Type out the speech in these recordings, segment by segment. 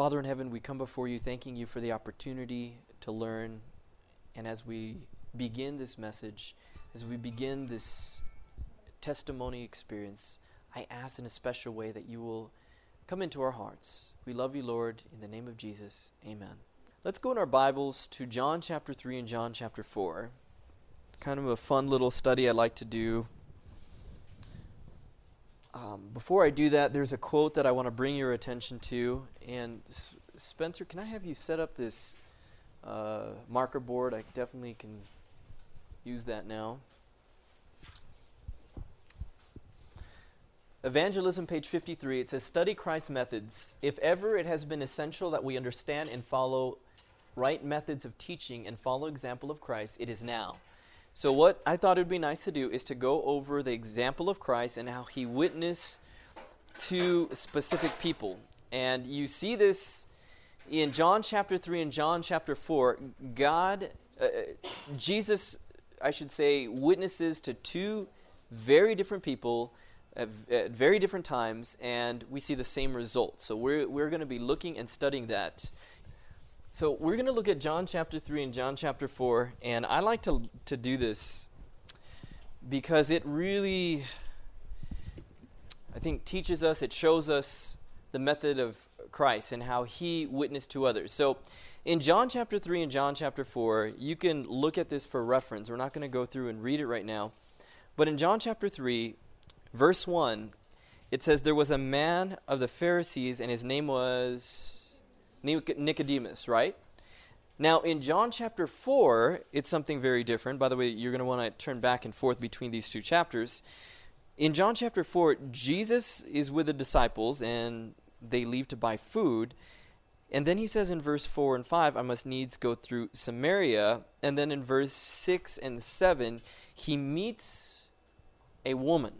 Father in heaven, we come before you thanking you for the opportunity to learn. And as we begin this message, as we begin this testimony experience, I ask in a special way that you will come into our hearts. We love you, Lord. In the name of Jesus, amen. Let's go in our Bibles to John chapter 3 and John chapter 4. Kind of a fun little study I like to do. Um, before I do that, there's a quote that I want to bring your attention to. And S- Spencer, can I have you set up this uh, marker board? I definitely can use that now. Evangelism, page 53, it says, Study Christ's methods. If ever it has been essential that we understand and follow right methods of teaching and follow example of Christ, it is now. So, what I thought it would be nice to do is to go over the example of Christ and how he witnessed to specific people. And you see this in John chapter 3 and John chapter 4. God, uh, Jesus, I should say, witnesses to two very different people at, at very different times, and we see the same result. So we're, we're going to be looking and studying that. So we're going to look at John chapter 3 and John chapter 4, and I like to, to do this because it really, I think, teaches us, it shows us the method of Christ and how he witnessed to others. So in John chapter 3 and John chapter 4, you can look at this for reference. We're not going to go through and read it right now. But in John chapter 3, verse 1, it says, There was a man of the Pharisees, and his name was Nicodemus, right? Now, in John chapter 4, it's something very different. By the way, you're going to want to turn back and forth between these two chapters. In John chapter 4, Jesus is with the disciples, and they leave to buy food. And then he says in verse 4 and 5, I must needs go through Samaria. And then in verse 6 and 7, he meets a woman.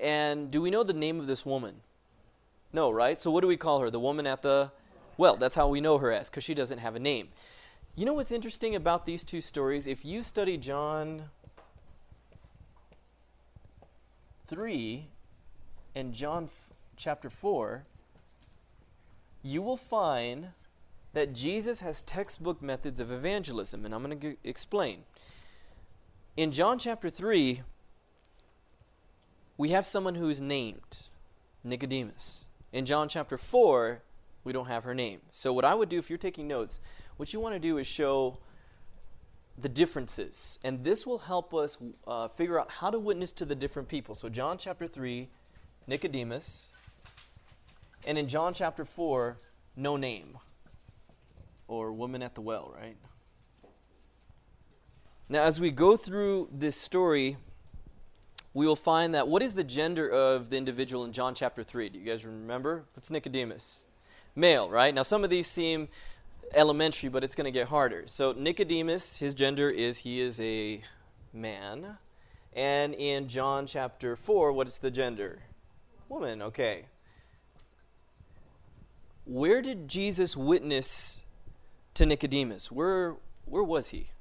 And do we know the name of this woman? No, right? So what do we call her? The woman at the well, that's how we know her as, because she doesn't have a name. You know what's interesting about these two stories? If you study John 3 and John f- chapter 4, you will find that Jesus has textbook methods of evangelism, and I'm going to g- explain. In John chapter 3, we have someone who is named Nicodemus. In John chapter 4, we don't have her name. So, what I would do if you're taking notes, what you want to do is show the differences. And this will help us uh, figure out how to witness to the different people. So, John chapter 3, Nicodemus. And in John chapter 4, no name. Or woman at the well, right? Now, as we go through this story, we will find that what is the gender of the individual in John chapter 3? Do you guys remember? What's Nicodemus? Male, right? Now, some of these seem elementary, but it's going to get harder. So, Nicodemus, his gender is he is a man. And in John chapter 4, what is the gender? Woman, okay. Where did Jesus witness to Nicodemus? Where, where was he?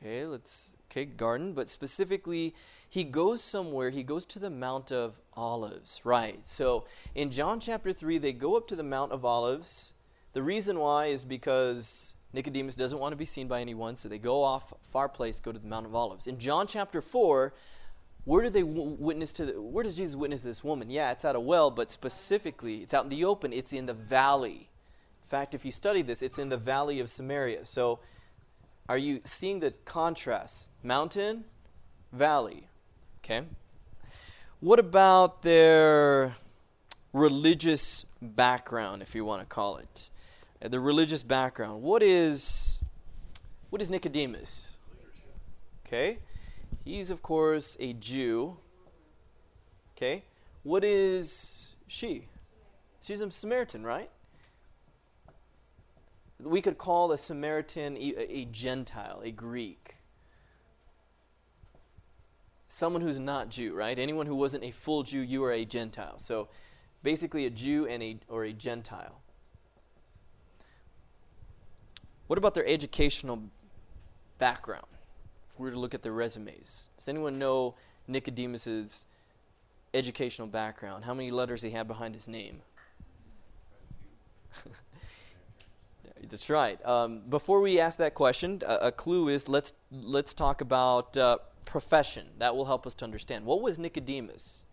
Okay, let's okay, garden, but specifically, he goes somewhere, he goes to the Mount of Olives, right? So in John chapter 3, they go up to the Mount of Olives. The reason why is because Nicodemus doesn't want to be seen by anyone, so they go off far place, go to the Mount of Olives. In John chapter 4, where do they witness to the, where does Jesus witness this woman? Yeah, it's at a well, but specifically, it's out in the open, it's in the valley. In fact, if you study this, it's in the valley of Samaria. So are you seeing the contrast? Mountain, valley. Okay. What about their religious background, if you want to call it? Uh, the religious background. What is what is Nicodemus? Okay. He's of course a Jew. Okay. What is she? She's a Samaritan, right? We could call a Samaritan a, a, Gentile, a Greek. Someone who's not Jew, right? Anyone who wasn't a full Jew, you are a Gentile. So basically a Jew and a or a Gentile. What about their educational background? If we were to look at their resumes, does anyone know Nicodemus's educational background? How many letters he had behind his name? That's right. Um, before we ask that question, a, a, clue is let's let's talk about uh, profession. That will help us to understand. What was Nicodemus?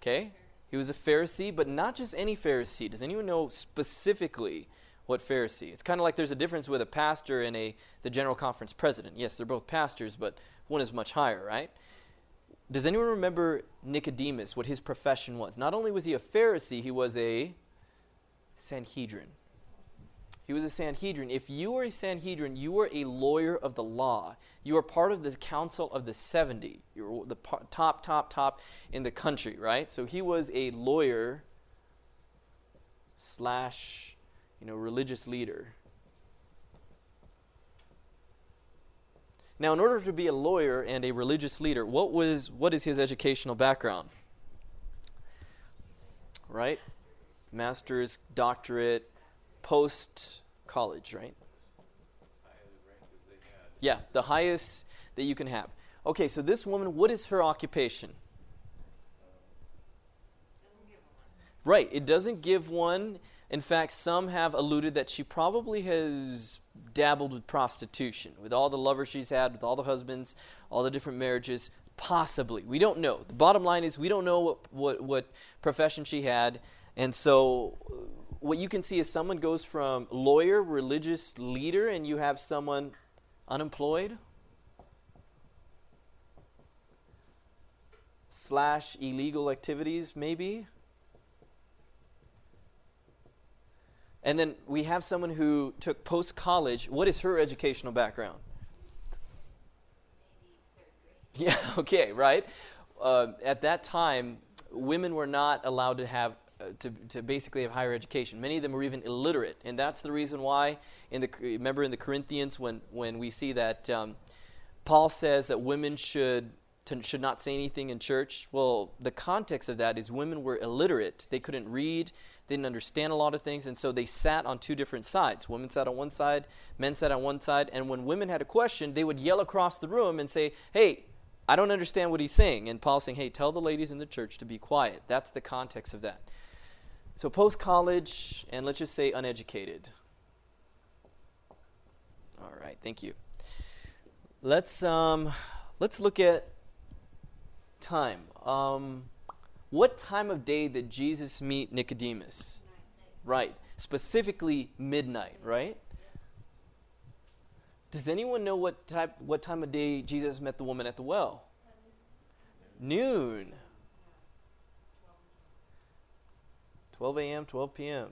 Okay, he was a Pharisee, but not just any Pharisee. Does anyone know specifically what Pharisee? It's kind of like there's a difference with a pastor and a the general conference president. Yes, they're both pastors, but one is much higher, right? Does anyone remember Nicodemus, what his profession was? Not only was he a Pharisee, he was a Sanhedrin. He was a Sanhedrin. If you were a Sanhedrin, you were a lawyer of the law. You were part of the council of the 70. You were the top, top, top in the country, right? So he was a lawyer slash, you know, religious leader. Now, in order to be a lawyer and a religious leader, what was what is his educational background? Right? Master's, doctorate, post college, right? Yeah, the highest that you can have. Okay, so this woman, what is her occupation? Right, it doesn't give one. In fact, some have alluded that she probably has dabbled with prostitution, with all the lovers she's had, with all the husbands, all the different marriages. Possibly. We don't know. The bottom line is we don't know what, what, what profession she had. And so what you can see is someone goes from lawyer, religious leader, and you have someone unemployed slash illegal activities, maybe. And then we have someone who took post college. What is her educational background? Yeah, okay, right. Uh, at that time, women were not allowed to have to, to basically have higher education. Many of them were even illiterate, and that's the reason why. In the remember in the Corinthians when when we see that um, Paul says that women should to, should not say anything in church. Well, the context of that is women were illiterate; they couldn't read, they didn't understand a lot of things, and so they sat on two different sides. Women sat on one side, men sat on one side, and when women had a question, they would yell across the room and say, Hey, I don't understand what he's saying. And Paul's saying, Hey, tell the ladies in the church to be quiet. That's the context of that. So post college, and let's just say uneducated. All right, thank you. Let's um, let's look at time. Um, what time of day did Jesus meet Nicodemus? Right. Specifically midnight, right? Does anyone know what type what time of day Jesus met the woman at the well? Noon. 12 a.m., 12 p.m.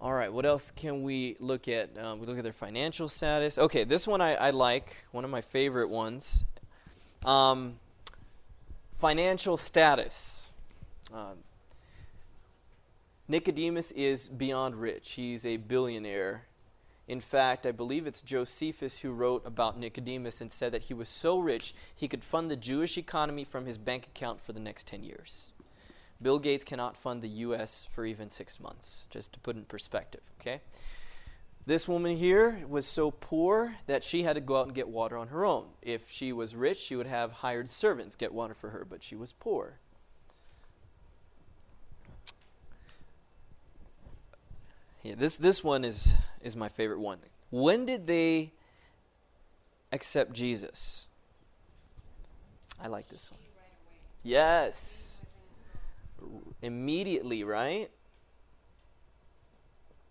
All right, what else can we look at? Um, we look at their financial status. Okay, this one I, I like, one of my favorite ones. Um, financial status. Um, Nicodemus is beyond rich. He's a billionaire. In fact, I believe it's Josephus who wrote about Nicodemus and said that he was so rich he could fund the Jewish economy from his bank account for the next 10 years. Bill Gates cannot fund the U.S. for even six months, just to put it in perspective, okay? This woman here was so poor that she had to go out and get water on her own. If she was rich, she would have hired servants get water for her, but she was poor. Yeah, this, this one is, is my favorite one. When did they accept Jesus? I like this one. Yes immediately, right?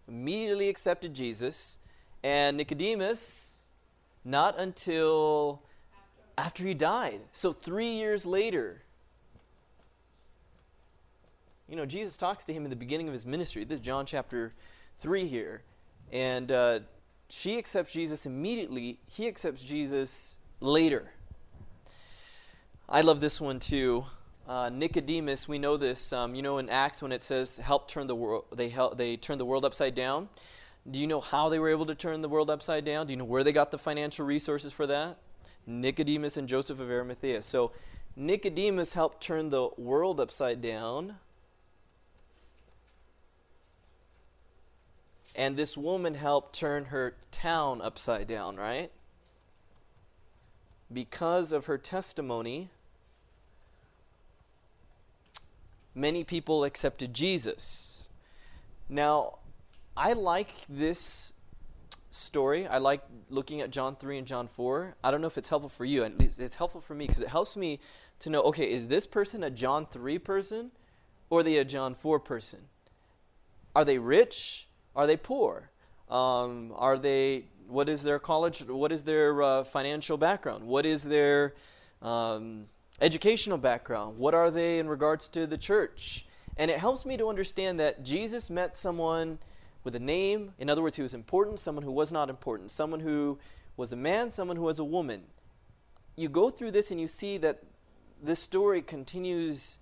Immediately accepted Jesus. And Nicodemus, not until after he died. So three years later. You know, Jesus talks to him in the beginning of his ministry. This is John chapter 3 here. And uh, she accepts Jesus immediately, he accepts Jesus later. I love this one too. Uh, Nicodemus, we know this. Um, you know, in Acts when it says help turn the world, they help, they turned the world upside down. Do you know how they were able to turn the world upside down? Do you know where they got the financial resources for that? Nicodemus and Joseph of Arimathea. So Nicodemus helped turn the world upside down. And this woman helped turn her town upside down, right? because of her testimony, many people accepted Jesus. Now, I like this story. I like looking at John 3 and John 4. I don't know if it's helpful for you, it's helpful for me because it helps me to know okay, is this person a John 3 person or are they a John 4 person? Are they rich? Are they poor? Um, are they, what is their college, what is their uh, financial background? What is their um, educational background? What are they in regards to the church? And it helps me to understand that Jesus met someone with a name. In other words, he was important, someone who was not important, someone who was a man, someone who was a woman. You go through this and you see that this story continues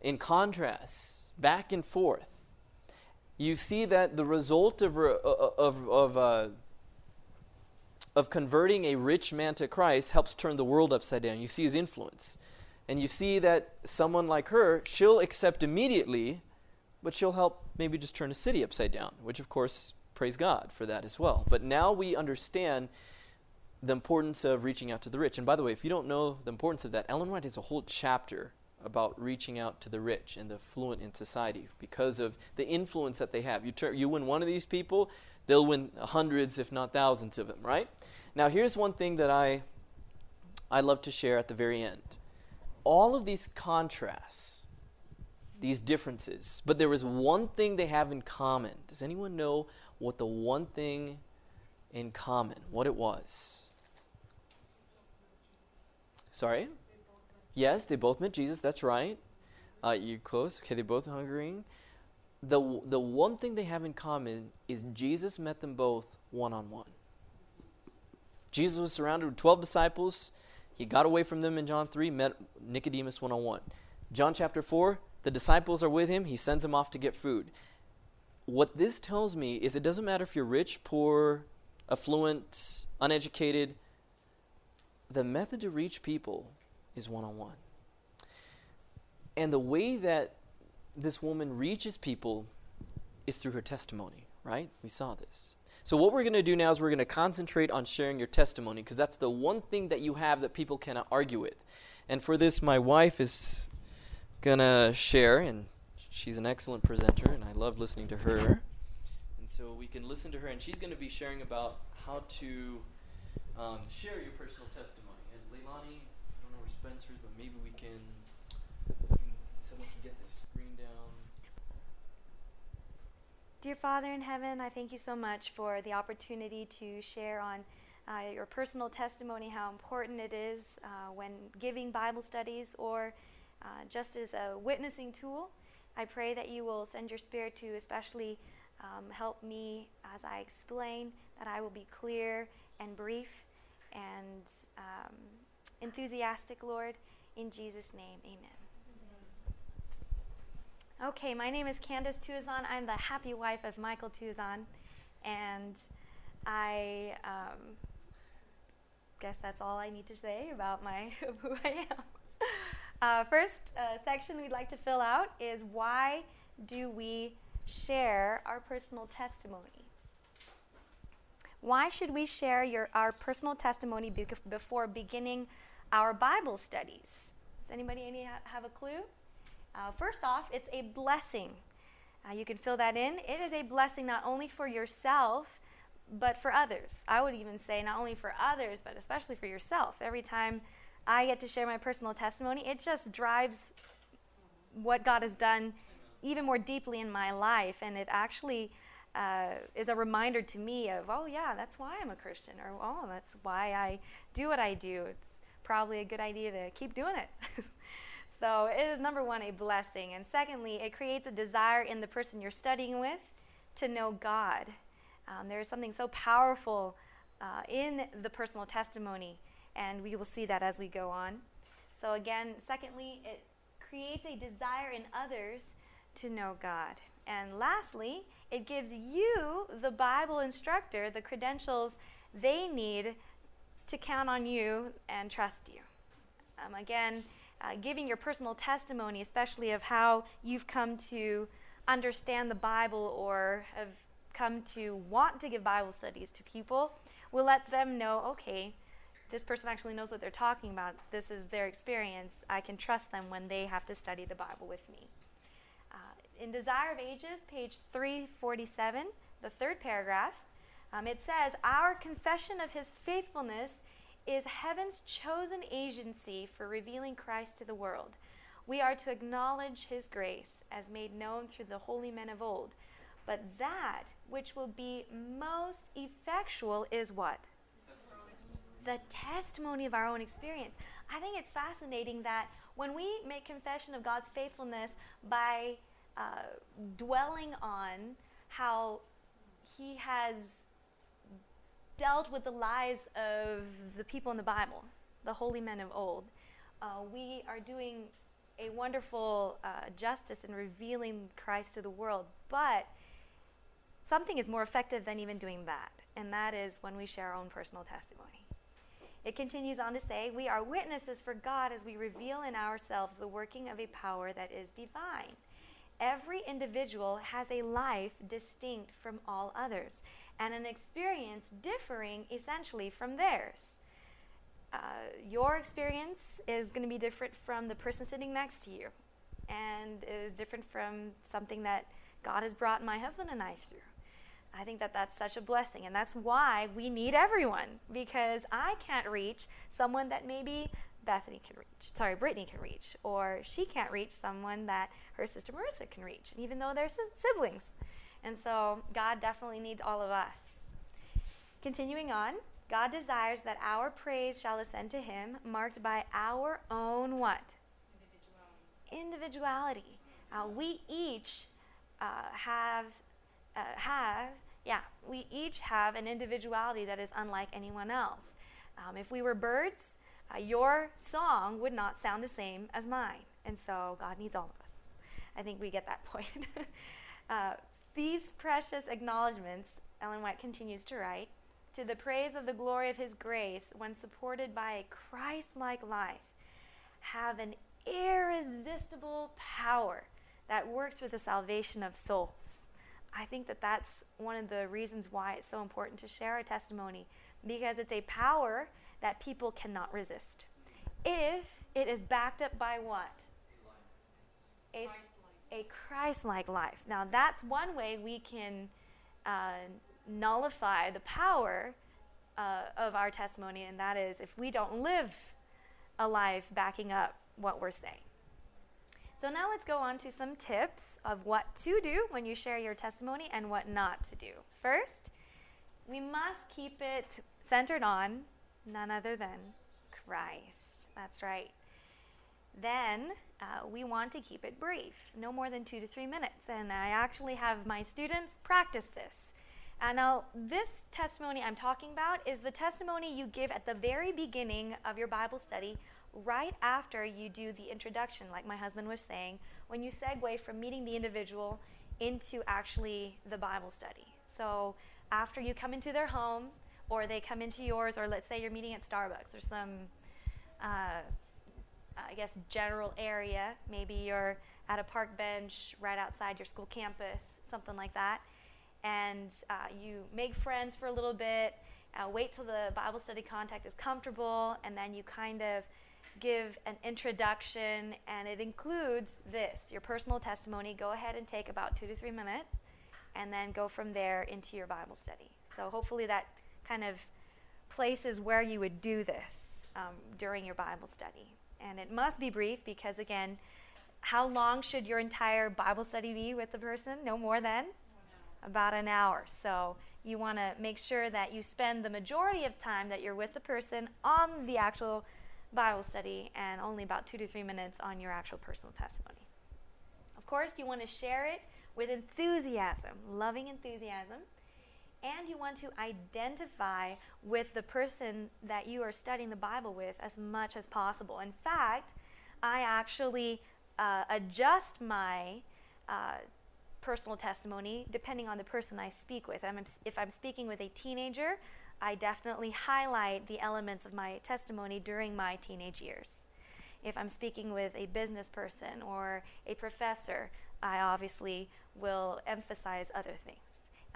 in contrast, back and forth. You see that the result of, of, of, uh, of converting a rich man to Christ helps turn the world upside down. You see his influence. And you see that someone like her, she'll accept immediately, but she'll help maybe just turn a city upside down, which of course, praise God for that as well. But now we understand the importance of reaching out to the rich. And by the way, if you don't know the importance of that, Ellen White has a whole chapter about reaching out to the rich and the affluent in society because of the influence that they have. You, turn, you win one of these people, they'll win hundreds, if not thousands of them, right? Now, here's one thing that I, I love to share at the very end. All of these contrasts, these differences, but there is one thing they have in common. Does anyone know what the one thing in common, what it was? Sorry? Yes, they both met Jesus, that's right. Uh, you're close. Okay, they're both hungering. The, the one thing they have in common is Jesus met them both one on one. Jesus was surrounded with 12 disciples. He got away from them in John 3, met Nicodemus one on one. John chapter 4, the disciples are with him. He sends them off to get food. What this tells me is it doesn't matter if you're rich, poor, affluent, uneducated. The method to reach people is one on one. And the way that this woman reaches people is through her testimony, right? We saw this. So, what we're going to do now is we're going to concentrate on sharing your testimony because that's the one thing that you have that people cannot argue with. And for this, my wife is going to share, and she's an excellent presenter, and I love listening to her. And so we can listen to her, and she's going to be sharing about how to um, share your personal testimony. And Leilani, But maybe we can, someone can get this screen down. Dear Father in heaven, I thank you so much for the opportunity to share on uh, your personal testimony, how important it is uh, when giving Bible studies or uh, just as a witnessing tool. I pray that you will send your spirit to especially um, help me as I explain, that I will be clear and brief and um, enthusiastic, Lord. In Jesus' name, amen. Okay, my name is Candice Tuazon. I'm the happy wife of Michael Tuazon, and I um, guess that's all I need to say about my who I am. Uh, first uh, section we'd like to fill out is why do we share our personal testimony? Why should we share your, our personal testimony before beginning our Bible studies? Does anybody any have a clue? Uh, first off, it's a blessing. Uh, you can fill that in. It is a blessing not only for yourself, but for others. I would even say not only for others, but especially for yourself. Every time I get to share my personal testimony, it just drives what God has done even more deeply in my life. And it actually uh, is a reminder to me of, oh, yeah, that's why I'm a Christian, or oh, that's why I do what I do. Probably a good idea to keep doing it. so it is, number one, a blessing. And secondly, it creates a desire in the person you're studying with to know God. Um, there is something so powerful uh, in the personal testimony and we will see that as we go on. So, again, secondly, it creates a desire in others to know God. And lastly, it gives you, the Bible instructor, the credentials they need to count on you and trust you. Um, again, uh, giving your personal testimony, especially of how you've come to understand the Bible or have come to want to give Bible studies to people, will let them know okay, this person actually knows what they're talking about. This is their experience. I can trust them when they have to study the Bible with me. Uh, in Desire of Ages, page 347, the third paragraph, um, it says, Our confession of his faithfulness is heaven's chosen agency for revealing Christ to the world. We are to acknowledge his grace as made known through the holy men of old. But that which will be most effectual is what? The testimony of our own experience. I think it's fascinating that when we make confession of God's faithfulness by uh, dwelling on how He has dealt with the lives of the people in the Bible, the holy men of old, uh, we are doing a wonderful uh, justice in revealing Christ to the world. But something is more effective than even doing that, and that is when we share our own personal testimony. It continues on to say, We are witnesses for God as we reveal in ourselves the working of a power that is divine. Every individual has a life distinct from all others and an experience differing essentially from theirs. Uh, your experience is going to be different from the person sitting next to you, and is different from something that God has brought my husband and I through. I think that that's such a blessing, and that's why we need everyone because I can't reach someone that maybe Bethany can reach. Sorry, Brittany can reach, or she can't reach someone that her sister Marissa can reach, even though they're siblings. And so God definitely needs all of us. Continuing on, God desires that our praise shall ascend to him, marked by our own what? Individuality. Individuality. Uh, we each uh, have, uh, have, yeah, we each have an individuality that is unlike anyone else. Um, if we were birds, uh, your song would not sound the same as mine. And so God needs all of us. I think we get that point. These precious acknowledgments, Ellen White continues to write, to the praise of the glory of his grace, when supported by a Christ like life, have an irresistible power that works for the salvation of souls. I think that that's one of the reasons why it's so important to share a testimony because it's a power that people cannot resist. If it is backed up by what? A, a Christ like life. Now, that's one way we can uh, nullify the power uh, of our testimony, and that is if we don't live a life backing up what we're saying. So, now let's go on to some tips of what to do when you share your testimony and what not to do. First, we must keep it centered on none other than Christ. That's right. Then uh, we want to keep it brief, no more than two to three minutes. And I actually have my students practice this. And now, this testimony I'm talking about is the testimony you give at the very beginning of your Bible study, right after you do the introduction, like my husband was saying, when you segue from meeting the individual into actually the Bible study. So, after you come into their home, or they come into yours, or let's say you're meeting at Starbucks or some uh, I guess, general area. Maybe you're at a park bench right outside your school campus, something like that. And uh, you make friends for a little bit, uh, wait till the Bible study contact is comfortable, and then you kind of give an introduction, and it includes this your personal testimony. Go ahead and take about two to three minutes, and then go from there into your Bible study. So, hopefully, that kind of places where you would do this um, during your Bible study. And it must be brief because, again, how long should your entire Bible study be with the person? No more than? About an hour. So you want to make sure that you spend the majority of time that you're with the person on the actual Bible study and only about two to three minutes on your actual personal testimony. Of course, you want to share it with enthusiasm, loving enthusiasm and you want to identify with the person that you are studying the Bible with as much as possible. In fact, I actually uh, adjust my uh, personal testimony depending on the person I speak with. I'm, if I'm speaking with a teenager, I definitely highlight the elements of my testimony during my teenage years. If I'm speaking with a business person or a professor, I obviously will emphasize other things.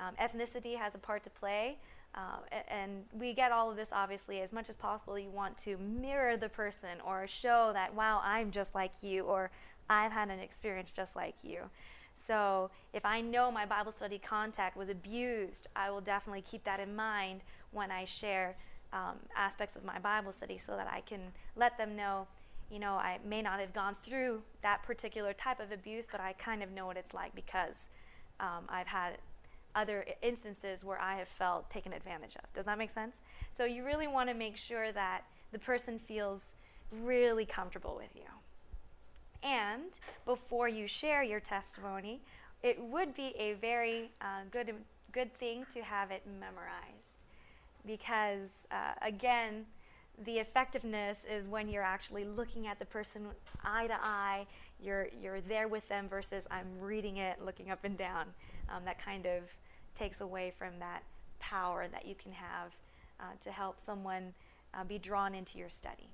Um, ethnicity has a part to play, Uh, and we get all of this obviously as much as possible. You want to mirror the person or show that, wow, I'm just like you, or I've had an experience just like you. So if I know my Bible study contact was abused, I will definitely keep that in mind when I share um, aspects of my Bible study so that I can let them know, you know, I may not have gone through that particular type of abuse, but I kind of know what it's like because um, I've had other instances where I have felt taken advantage of. Does that make sense? So you really want to make sure that the person feels really comfortable with you. And before you share your testimony, it would be a very uh, good, good thing to have it memorized. Because, uh, again, the effectiveness is when you're actually looking at the person eye to eye, you're, you're there with them versus I'm reading it, looking up and down. Um, that kind of takes away from that power that you can have uh, to help someone uh, be drawn into your study.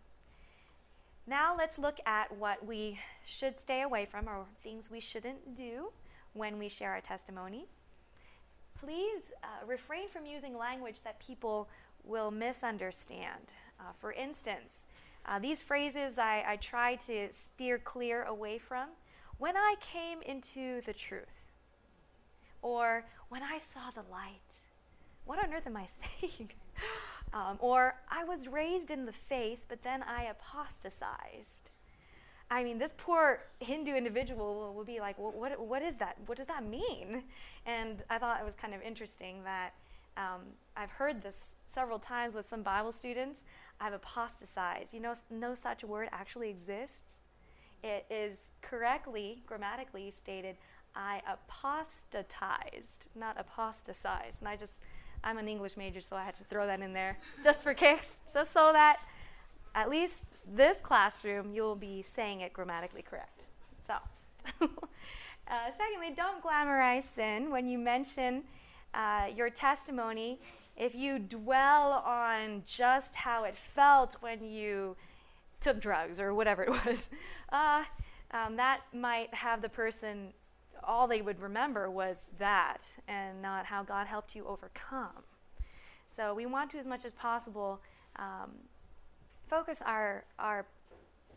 Now let's look at what we should stay away from or things we shouldn't do when we share our testimony. Please uh, refrain from using language that people will misunderstand. Uh, for instance, uh, these phrases I, I try to steer clear away from. When I came into the truth, or when I saw the light, what on earth am I saying? Um, or, I was raised in the faith, but then I apostatized. I mean, this poor Hindu individual will, will be like, well, what, what is that? What does that mean? And I thought it was kind of interesting that um, I've heard this several times with some Bible students. I've apostatized. You know, no such word actually exists. It is correctly, grammatically stated, I apostatized, not apostatized. And I just I'm an English major, so I had to throw that in there just for kicks, just so that at least this classroom you'll be saying it grammatically correct. So, uh, secondly, don't glamorize sin when you mention uh, your testimony. If you dwell on just how it felt when you took drugs or whatever it was, uh, um, that might have the person all they would remember was that and not how God helped you overcome. So we want to, as much as possible, um, focus our, our,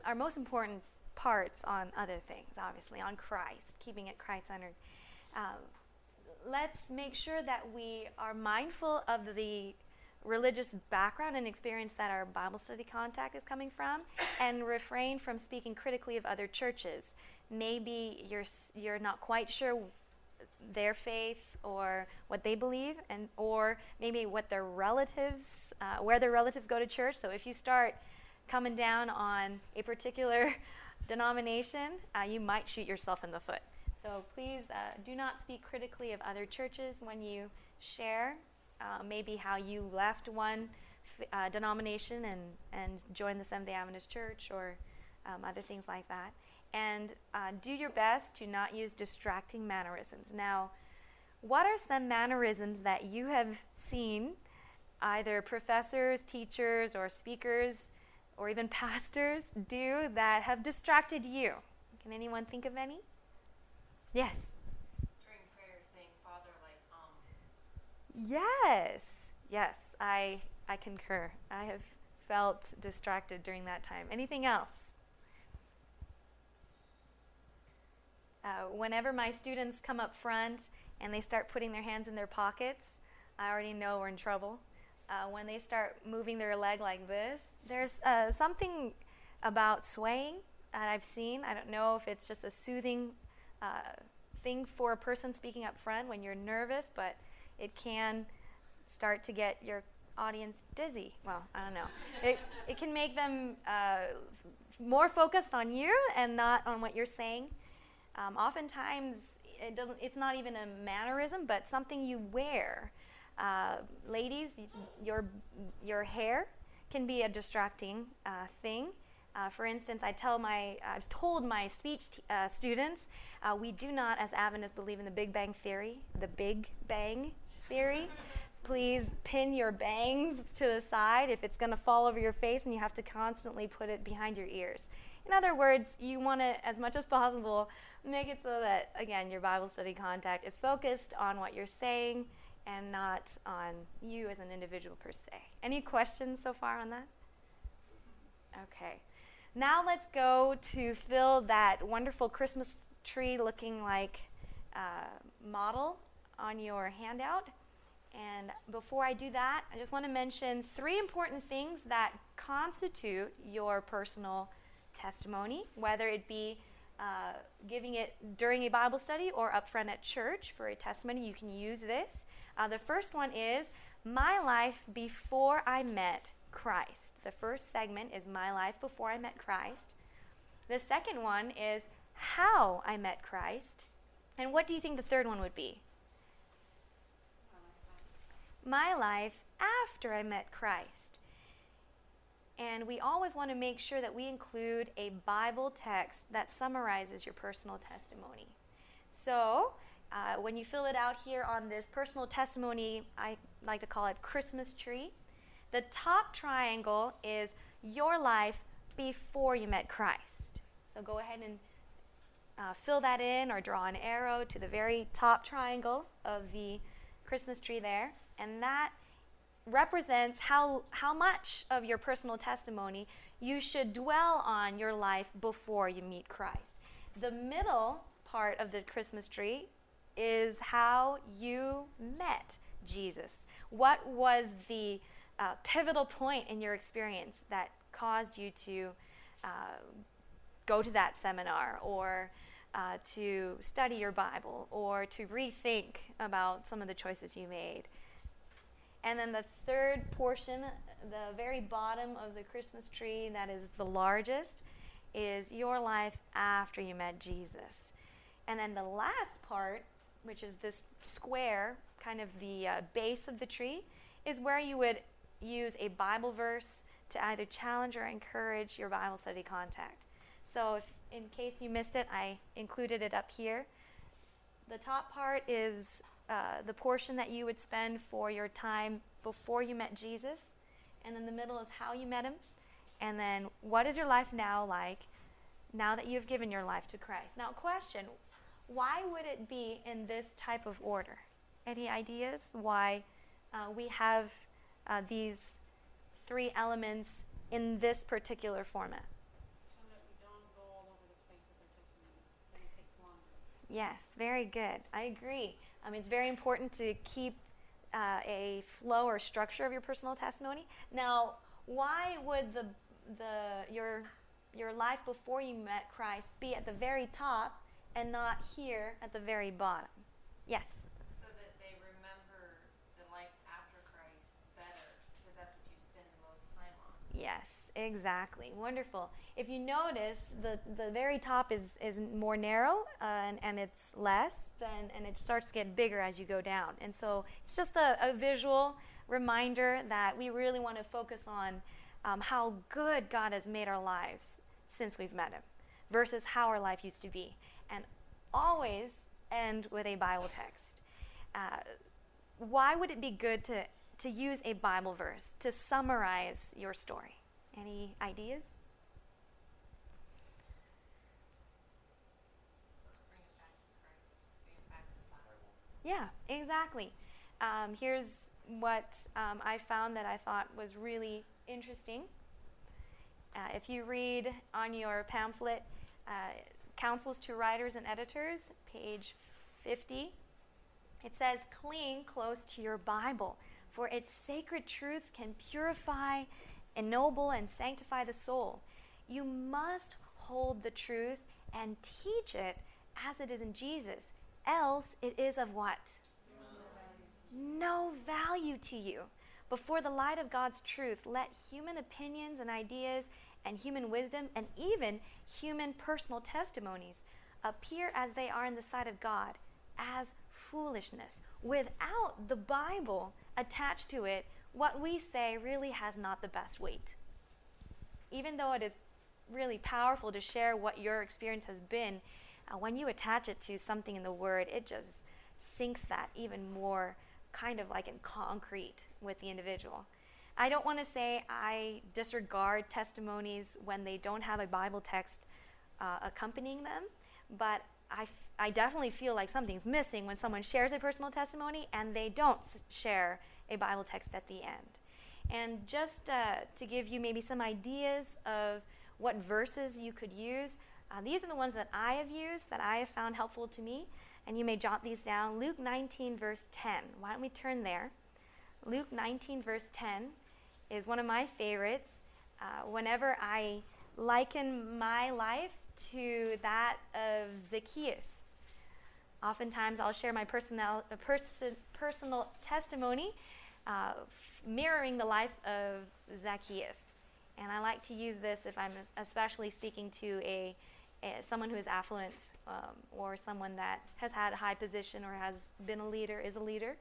our most important parts on other things, obviously, on Christ, keeping it Christ centered. Um, let's make sure that we are mindful of the religious background and experience that our Bible study contact is coming from and refrain from speaking critically of other churches maybe you're you're not quite sure their faith or what they believe and or maybe what their relatives uh, where their relatives go to church. So if you start coming down on a particular denomination uh, you might shoot yourself in the foot. So please uh, do not speak critically of other churches when you share uh, maybe how you left one uh, denomination and, and joined the seventh day adventist church or um, other things like that and uh, do your best to not use distracting mannerisms. Now, what are some mannerisms that you have seen either professors, teachers, or speakers, or even pastors do that have distracted you? Can anyone think of any? Yes. During prayer, saying Father, like, um. Yes. Yes, I I concur. I have felt distracted during that time. Anything else? Uh, whenever my students come up front and they start putting their hands in their pockets, I already know we're in trouble. Uh, when they start moving their leg like this, there's uh, something about swaying that I've seen. I don't know if it's just a soothing uh, thing for a person speaking up front when you're nervous, but it can start to get your audience dizzy. Well, I don't know. it, it can make them uh, more focused on you and not on what you're saying. Um, oftentimes, it doesn't. It's not even a mannerism, but something you wear. Uh, ladies, your your hair can be a distracting uh, thing. Uh, for instance, I tell my, I've told my speech t- uh, students, uh, we do not, as Adventists, believe in the Big Bang Theory, the Big Bang Theory. Please pin your bangs to the side if it's going to fall over your face and you have to constantly put it behind your ears. In other words, you want to, as much as possible, make it so that, again, your Bible study contact is focused on what you're saying and not on you as an individual per se. Any questions so far on that? Okay. Now let's go to fill that wonderful Christmas tree looking like uh, model on your handout. And before I do that, I just want to mention three important things that constitute your personal testimony, whether it be uh, giving it during a Bible study or up front at church for a testimony. You can use this. Uh, the first one is My Life Before I Met Christ. The first segment is My Life Before I Met Christ. The second one is How I Met Christ. And what do you think the third one would be? My life after I met Christ. And we always want to make sure that we include a Bible text that summarizes your personal testimony. So, uh, when you fill it out here on this personal testimony, I like to call it Christmas tree. The top triangle is your life before you met Christ. So go ahead and uh, fill that in or draw an arrow to the very top triangle of the Christmas tree there. And that represents how, how much of your personal testimony you should dwell on your life before you meet Christ. The middle part of the Christmas tree is how you met Jesus. What was the uh, pivotal point in your experience that caused you to uh, go to that seminar or uh, to study your Bible or to rethink about some of the choices you made? And then the third portion, the very bottom of the Christmas tree, that is the largest, is your life after you met Jesus. And then the last part, which is this square, kind of the uh, base of the tree, is where you would use a Bible verse to either challenge or encourage your Bible study contact. So, if, in case you missed it, I included it up here. The top part is uh, the portion that you would spend for your time before you met Jesus. And then the middle is how you met him. And then what is your life now like now that you've given your life to Christ? Now, question why would it be in this type of order? Any ideas why uh, we have uh, these three elements in this particular format? So that we don't go all over the place with our testimony, then it takes longer. Yes, very good. I agree. Um, it's very important to keep uh, a flow or structure of your personal testimony. Now, why would the the your your life before you met Christ be at the very top and not here at the very bottom? Yes. So that they remember the life after Christ better, because that's what you spend the most time on. Yes, exactly. Wonderful. If you notice, the, the very top is, is more narrow uh, and, and it's less, than, and it starts to get bigger as you go down. And so it's just a, a visual reminder that we really want to focus on um, how good God has made our lives since we've met Him versus how our life used to be. And always end with a Bible text. Uh, why would it be good to, to use a Bible verse to summarize your story? Any ideas? Yeah, exactly. Um, here's what um, I found that I thought was really interesting. Uh, if you read on your pamphlet, uh, Counsels to Writers and Editors, page 50, it says, Cling close to your Bible, for its sacred truths can purify, ennoble, and sanctify the soul. You must hold the truth and teach it as it is in Jesus, else it is of what? No value to you. Before the light of God's truth, let human opinions and ideas and human wisdom and even human personal testimonies appear as they are in the sight of God as foolishness. Without the Bible attached to it, what we say really has not the best weight. Even though it is really powerful to share what your experience has been, uh, when you attach it to something in the Word, it just sinks that even more kind of like in concrete with the individual. I don't want to say I disregard testimonies when they don't have a Bible text uh, accompanying them, but I, f- I definitely feel like something's missing when someone shares a personal testimony and they don't s- share a Bible text at the end. And just uh, to give you maybe some ideas of what verses you could use, uh, these are the ones that I have used that I have found helpful to me. And you may jot these down. Luke 19, verse 10. Why don't we turn there? Luke 19, verse 10 is one of my favorites. Uh, whenever I liken my life to that of Zacchaeus, oftentimes I'll share my personal, uh, person, personal testimony uh, mirroring the life of Zacchaeus. And I like to use this if I'm especially speaking to a, a someone who is affluent um, or someone that has had a high position or has been a leader, is a leader,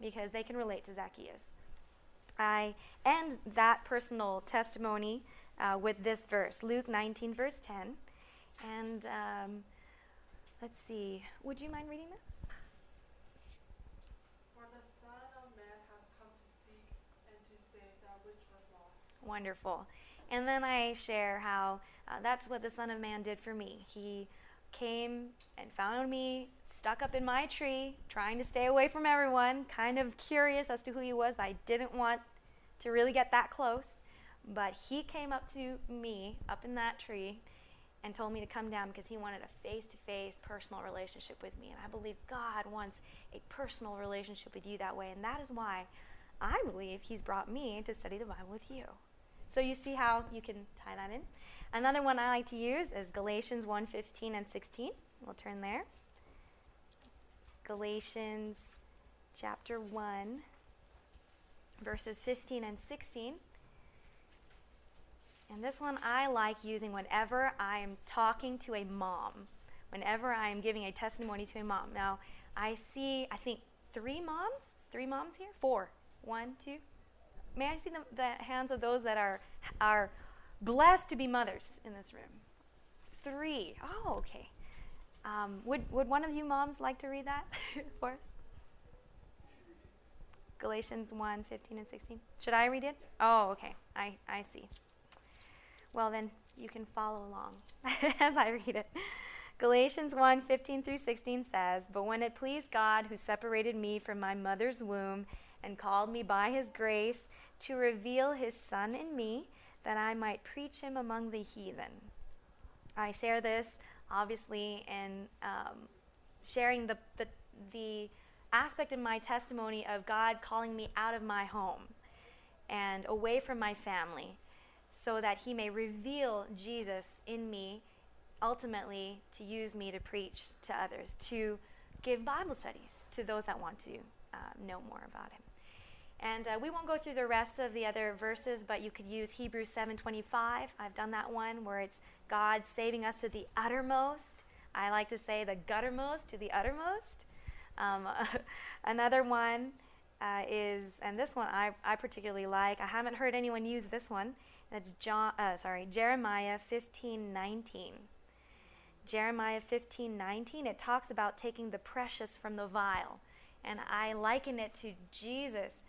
because they can relate to Zacchaeus. I end that personal testimony uh, with this verse, Luke 19, verse 10. And um, let's see, would you mind reading that? For the Son of Man has come to seek and to save that which was lost. Wonderful. And then I share how uh, that's what the Son of Man did for me. He came and found me stuck up in my tree, trying to stay away from everyone, kind of curious as to who he was, I didn't want to really get that close. But he came up to me up in that tree and told me to come down because he wanted a face to face personal relationship with me. And I believe God wants a personal relationship with you that way. And that is why I believe he's brought me to study the Bible with you. So you see how you can tie that in. Another one I like to use is Galatians 1:15 and 16. We'll turn there. Galatians chapter 1 verses 15 and 16. And this one I like using whenever I am talking to a mom, whenever I am giving a testimony to a mom. Now, I see, I think, three moms, three moms here, four, one, two. May I see the, the hands of those that are are blessed to be mothers in this room? Three. Oh, okay. Um, would would one of you moms like to read that for us? Galatians 1, 15 and 16. Should I read it? Oh, okay. I, I see. Well, then you can follow along as I read it. Galatians 1 15 through 16 says, But when it pleased God, who separated me from my mother's womb and called me by his grace to reveal his Son in me, that I might preach him among the heathen. I share this obviously in um, sharing the, the, the aspect of my testimony of God calling me out of my home and away from my family so that he may reveal Jesus in me, ultimately to use me to preach to others, to give Bible studies to those that want to uh, know more about him. And uh, we won't go through the rest of the other verses, but you could use Hebrews 7:25. I've done that one where it's God saving us to the uttermost. I like to say the guttermost to the uttermost. Um, another one uh, is, and this one I, I particularly like. I haven't heard anyone use this one. That's John. Uh, sorry, Jeremiah 15:19. Jeremiah 15:19. It talks about taking the precious from the vile, and I liken it to Jesus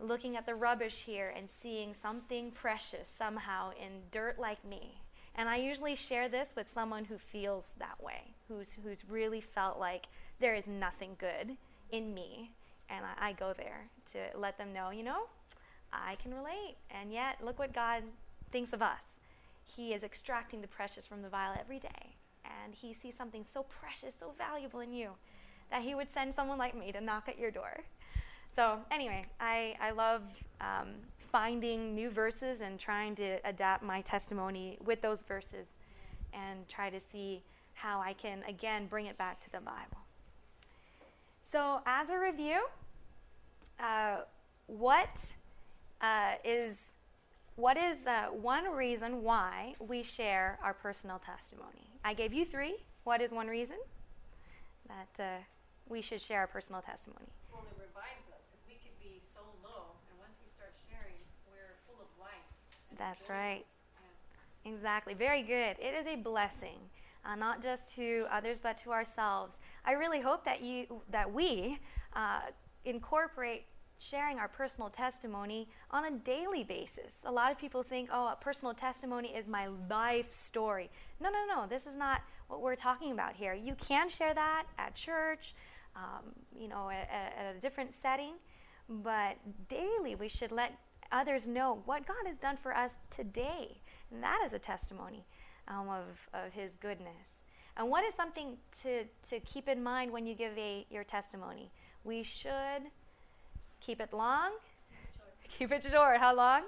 looking at the rubbish here and seeing something precious somehow in dirt like me. And I usually share this with someone who feels that way, who's who's really felt like there is nothing good in me, and I, I go there to let them know, you know, I can relate. And yet, look what God thinks of us. He is extracting the precious from the vile every day. And He sees something so precious, so valuable in you, that He would send someone like me to knock at your door. So, anyway, I, I love um, finding new verses and trying to adapt my testimony with those verses and try to see how I can, again, bring it back to the Bible. So, as a review, uh, what uh, is what is uh, one reason why we share our personal testimony? I gave you three. What is one reason that uh, we should share our personal testimony? Well, it revives us because we could be so low, and once we start sharing, we're full of life. and That's right. Exactly. Very good. It is a blessing, uh, not just to others, but to ourselves. I really hope that you that we uh, incorporate sharing our personal testimony on a daily basis. A lot of people think, oh, a personal testimony is my life story. No, no, no, this is not what we're talking about here. You can share that at church, um, you know, at, at a different setting, but daily we should let others know what God has done for us today. And that is a testimony um, of, of His goodness. And what is something to, to keep in mind when you give a, your testimony? We should keep it long, keep it short. How long?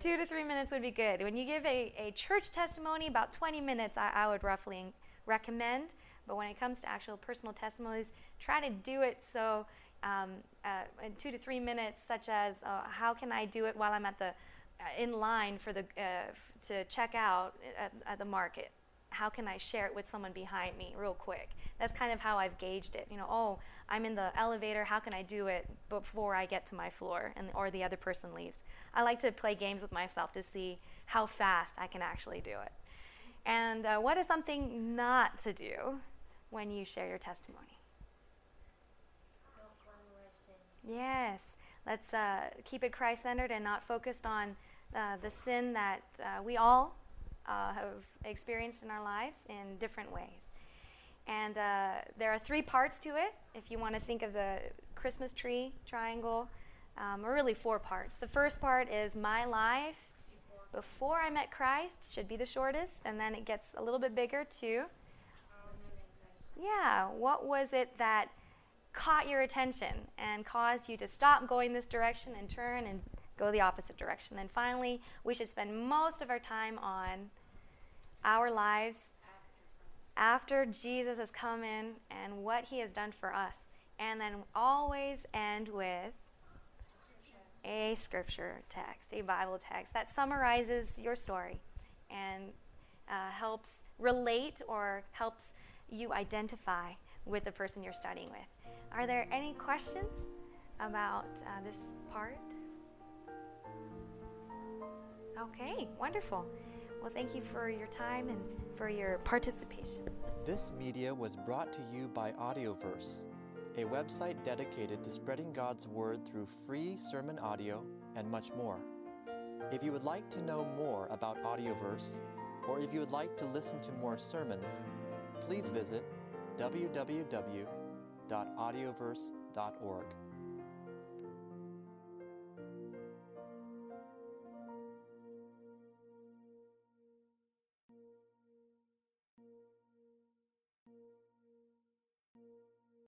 Two to three minutes would be good. When you give a, a church testimony, about 20 minutes I, I would roughly recommend. But when it comes to actual personal testimonies, try to do it so um, uh, in two to three minutes, such as uh, how can I do it while I'm at the uh, in line for the uh, to check out at, at the market? How can I share it with someone behind me real quick? That's kind of how I've gauged it. You know, oh, I'm in the elevator. How can I do it before I get to my floor and or the other person leaves? I like to play games with myself to see how fast I can actually do it. And uh, what is something not to do when you share your testimony? Yes, let's uh, keep it Christ centered and not focused on uh, the sin that uh, we all uh, have experienced in our lives in different ways. And uh, there are three parts to it. If you want to think of the Christmas tree triangle, um, or really four parts. The first part is my life before I met Christ, should be the shortest, and then it gets a little bit bigger too. Yeah, what was it that caught your attention and caused you to stop going this direction and turn and go the opposite direction? And finally, we should spend most of our time on our lives after Jesus has come in and what he has done for us. And then always end with a scripture text, a Bible text that summarizes your story and uh, helps relate or helps you identify with the person you're studying with. Are there any questions about uh, this part? Okay, wonderful. Well, thank you for your time and for your participation. This media was brought to you by Audioverse, a website dedicated to spreading God's Word through free sermon audio and much more. If you would like to know more about Audioverse, or if you would like to listen to more sermons, please visit www.audioverse.org.